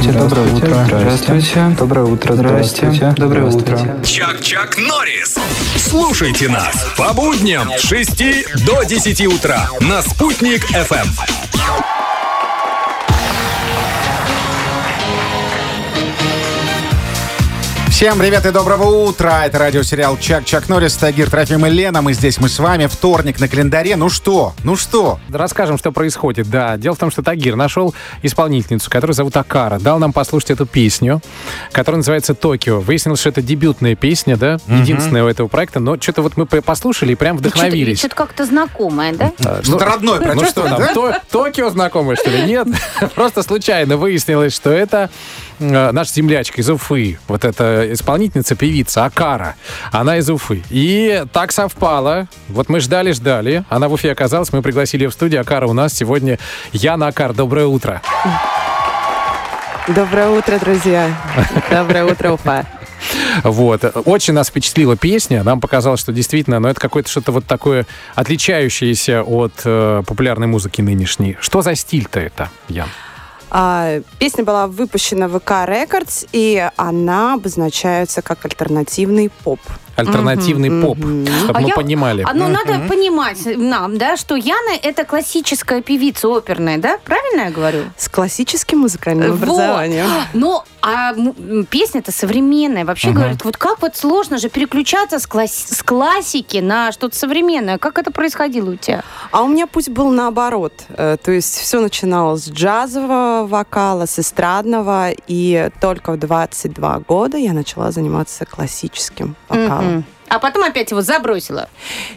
Здравствуйте, доброе утро. Здравствуйте, доброе утро. Здравствуйте, доброе утро. Чак-Чак Норрис. Слушайте нас по будням с 6 до 10 утра на «Спутник FM. Всем привет и доброго утра! Это радиосериал Чак Чак Норрис, Тагир Трофим и Лена. Мы здесь, мы с вами. Вторник на календаре. Ну что? Ну что? Расскажем, что происходит. Да, дело в том, что Тагир нашел исполнительницу, которую зовут Акара. Дал нам послушать эту песню, которая называется «Токио». Выяснилось, что это дебютная песня, да, единственная у этого проекта. Но что-то вот мы послушали и прям вдохновились. Что-то как-то знакомое, да? Что-то родное Ну что? То- Токио знакомое, что ли? Нет. Просто случайно выяснилось, что это э, наша землячка из Уфы. Вот эта исполнительница, певица Акара. Она из Уфы. И так совпало. Вот мы ждали-ждали. Она в Уфе оказалась. Мы пригласили ее в студию. Акара у нас сегодня. Яна Акар, доброе утро. Доброе утро, друзья. Доброе утро, Уфа. Вот. Очень нас впечатлила песня. Нам показалось, что действительно, ну, это какое-то что-то вот такое отличающееся от э, популярной музыки нынешней. Что за стиль-то это, Ян? А, песня была выпущена в ВК Records, и она обозначается как альтернативный поп. Альтернативный Мгм, поп, мгм. чтобы А мы я- понимали. А, ну, надо понимать нам, да, что Яна это классическая певица оперная, да? Правильно я говорю? С классическим музыкальным Вот. образованием. Но а песня-то современная. Вообще говорят, вот как вот сложно же переключаться с, класс- с классики на что-то современное. Как это происходило у тебя? А у меня путь был наоборот. Э, То есть все начиналось с джазового вокала, с эстрадного, и только в 22 года я начала заниматься классическим вокалом. Мгм. А потом опять его забросила.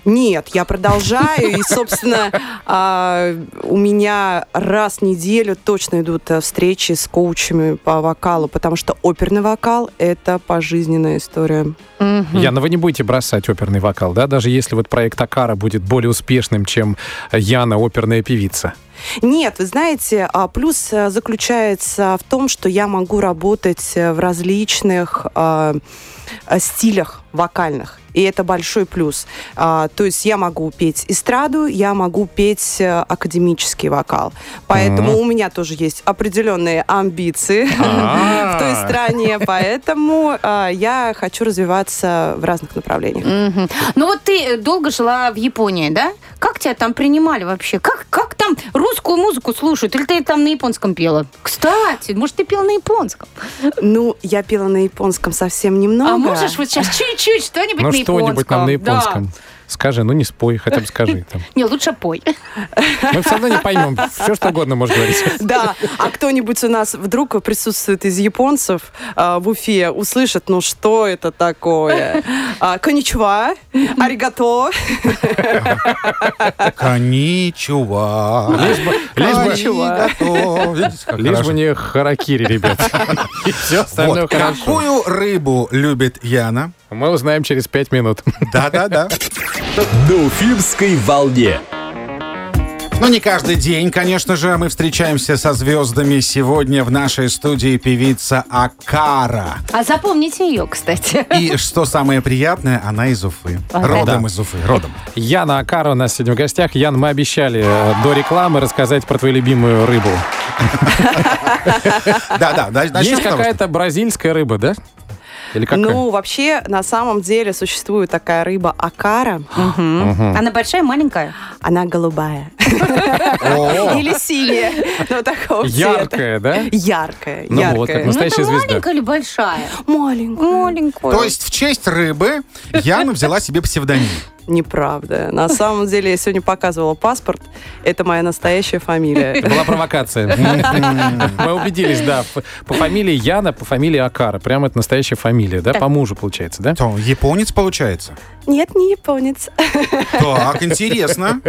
Нет, я продолжаю. И, собственно, а, у меня раз в неделю точно идут э, встречи с коучами по вокалу, потому что оперный вокал — это пожизненная история. Яна, вы не будете бросать оперный вокал, да? Даже если вот проект Акара будет более успешным, чем Яна, оперная певица. Нет, вы знаете, а, плюс э, заключается в том, что я могу работать э, в различных а, э, стилях вокальных. И это большой плюс. А, то есть я могу петь эстраду, я могу петь э, академический вокал. Поэтому у меня тоже есть определенные амбиции в той стране. Поэтому а, я хочу развиваться в разных направлениях. Ну вот ты э, долго жила в Японии, да? Как тебя там принимали вообще? Как, как там русскую музыку слушают? Или ты там на японском пела? Кстати, может, ты пела на японском? Ну, я пела на японском совсем немного. А можешь вот сейчас чуть-чуть что-нибудь Ну, на что-нибудь нам на Да. Скажи, ну не спой, хотя бы скажи. Там. Не, лучше пой. Мы все равно не поймем. Все, что угодно можешь говорить. Да, а кто-нибудь у нас вдруг присутствует из японцев а, в Уфе, услышит, ну что это такое? А, Коничуа, аригато. Коничуа. Лишь бы, лишь бы, лишь не харакири, ребят. И все остальное Вот, хорошо. какую рыбу любит Яна? Мы узнаем через пять минут. Да-да-да. На уфимской волне. Но не каждый день, конечно же, мы встречаемся со звездами. Сегодня в нашей студии певица Акара. А запомните ее, кстати. И что самое приятное, она из Уфы. Родом Да. из Уфы, родом. Яна Акара у нас сегодня в гостях. Ян, мы обещали э, до рекламы рассказать про твою любимую рыбу. Да-да, да, начнем Есть какая-то бразильская рыба, да? Или какая? Ну, вообще, на самом деле существует такая рыба акара. Она большая, маленькая? Она голубая. Или синяя. Ну, такого. Яркая, да? Яркая, Ну вот, как яркая. Ну, Настоящая это звезда. маленькая или большая? Маленькая. Маленькая. То есть в честь рыбы Яна взяла себе псевдоним. Неправда. На самом деле, я сегодня показывала паспорт. Это моя настоящая фамилия. Это была провокация. Мы убедились, да. По фамилии Яна, по фамилии Акара. Прям это настоящая фамилия, да? По мужу, получается, да? Японец получается? Нет, не японец. Так, интересно.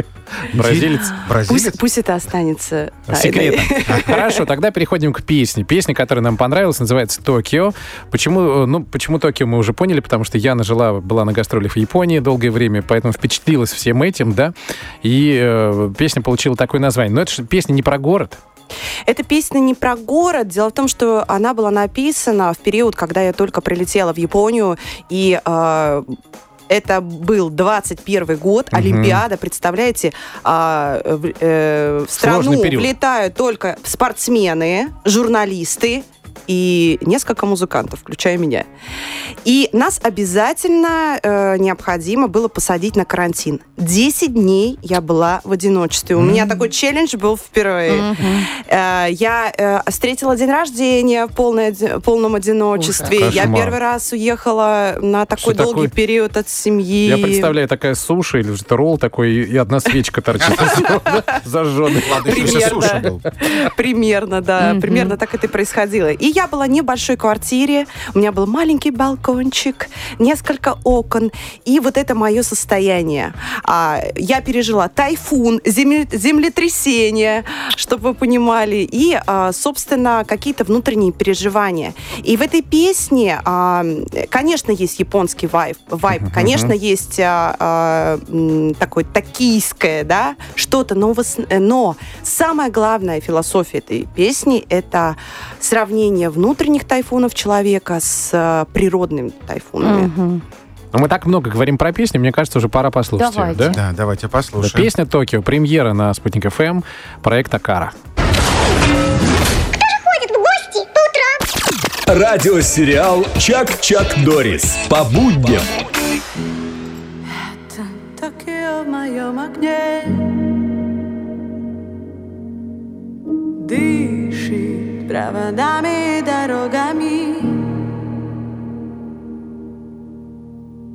Бразилец. Бразилец? Пусть, пусть это останется. Секретом. Хорошо, тогда переходим к песне. Песня, которая нам понравилась, называется «Токио». Почему, э, ну, почему Токио мы уже поняли, потому что Яна жила, была на гастролях в Японии долгое время, поэтому впечатлилась всем этим, да, и э, песня получила такое название. Но это же песня не про город. Эта песня не про город. Дело в том, что она была написана в период, когда я только прилетела в Японию, и э, Это был 21 год, Олимпиада, представляете, а, в, э, в страну влетают только спортсмены, журналисты и несколько музыкантов, включая меня. И нас обязательно э, необходимо было посадить на карантин. 10 дней я была в одиночестве. У меня такой челлендж был впервые. Э, я э, встретила день рождения в полной оди- полном одиночестве. Ужас. Я первый раз уехала на такой Что долгий такое? период от семьи. Я представляю, такая суши или что-то ролл такой, и одна свечка торчит зажженная. Примерно, да. Примерно так это и происходило. И я была в большой квартире. У меня был маленький балкончик, несколько окон. И вот это мое состояние. А, я пережила тайфун, земле- землетрясение, чтобы вы понимали. И, а, собственно, какие-то внутренние переживания. И в этой песне, а, конечно, есть японский вайб. вайб конечно, есть а, а, такое токийское, да, что-то, но, но самая главная философия этой песни – это сравнение внутренних тайфунов человека с э, природными тайфунами. Но мы так много говорим про песни, мне кажется, уже пора послушать ее, Давайте. да? Да, давайте Да, послушаем. Песня «Токио», премьера на Спутник ФМ, проект «Акара». Радиосериал «Чак-Чак Дорис». По будням. Токио в моем огне Дышит pravdami, darogami.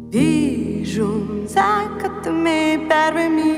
Vižum, zakatami, pervimi.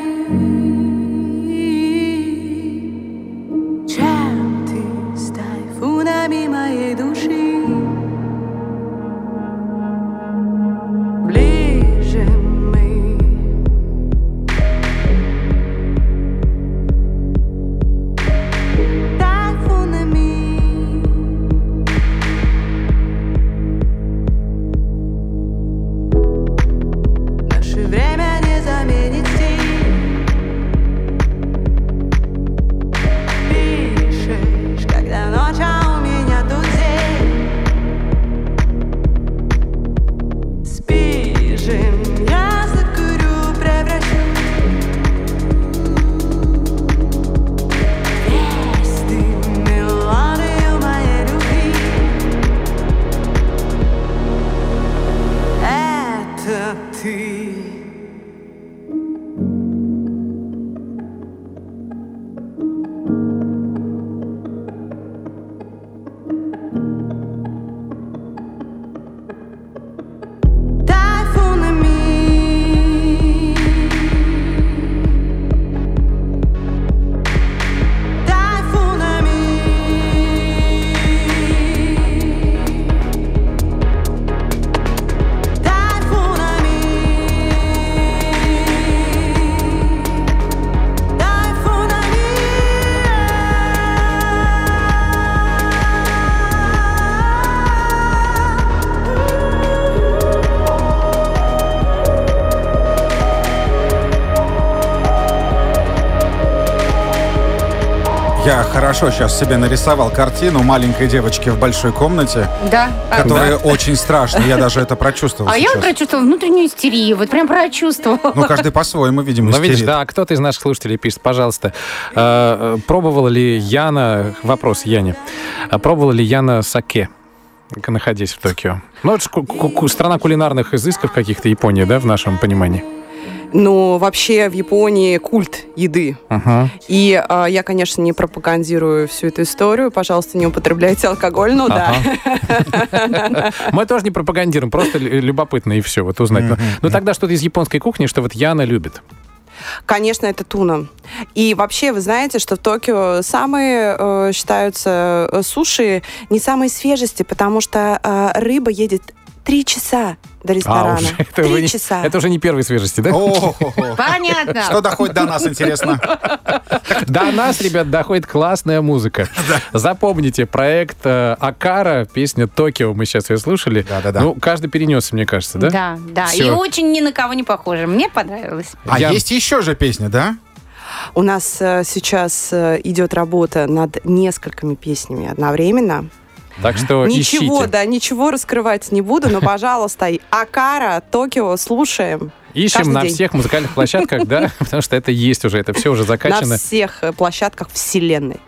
Я хорошо сейчас себе нарисовал картину маленькой девочки в большой комнате, Да. А- которая очень страшная. Я даже это прочувствовал А я сейчас. вот прочувствовала внутреннюю истерию. Вот прям прочувствовала. Ну, каждый по-своему, видимо, Ну, видишь, да, кто-то из наших слушателей пишет, пожалуйста, э, э, пробовала ли Яна, вопрос Яне, а пробовала ли Яна саке, находясь в Токио? Ну, это ж ку- ку- ку- страна кулинарных изысков каких-то Япония, да, в нашем понимании? Но вообще в Японии культ еды. Ага. И а, я, конечно, не пропагандирую всю эту историю. Пожалуйста, не употребляйте алкоголь. Ну да. Ага. Мы тоже не пропагандируем, просто лю- любопытно и все, вот узнать. Ну, Ну, тогда что-то из японской кухни, что вот Яна любит. Конечно, это туна. И вообще, вы знаете, что в Токио самые э, считаются э, суши не самой свежести, потому что э, рыба едет три часа до ресторана. уже, это, Три уже не, часа. это уже не первой свежести, да? Понятно. Что доходит до нас, интересно? До нас, ребят, доходит классная музыка. Запомните, проект э, Акара, песня «Токио», мы сейчас ее слушали. Да-да-да. Ну, каждый перенесся, мне кажется, да? Да, да. И очень ни на кого не похоже. Мне понравилось. А есть еще же песня, да? У нас э, сейчас э, идет работа над несколькими песнями одновременно. Так что Ничего, ищите. да, ничего раскрывать не буду, но, пожалуйста, Акара, Токио, слушаем. Ищем каждый на день. всех музыкальных площадках, да, потому что это есть уже, это все уже На закачано. всех э, площадках вселенной.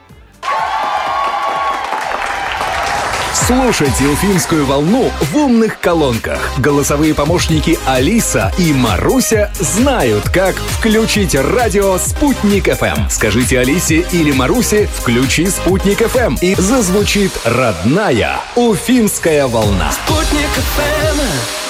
Слушайте уфимскую волну в умных колонках. Голосовые помощники Алиса и Маруся знают, как включить радио «Спутник ФМ». Скажите Алисе или Марусе «Включи «Спутник ФМ» и зазвучит родная уфимская волна. Спутник ФМ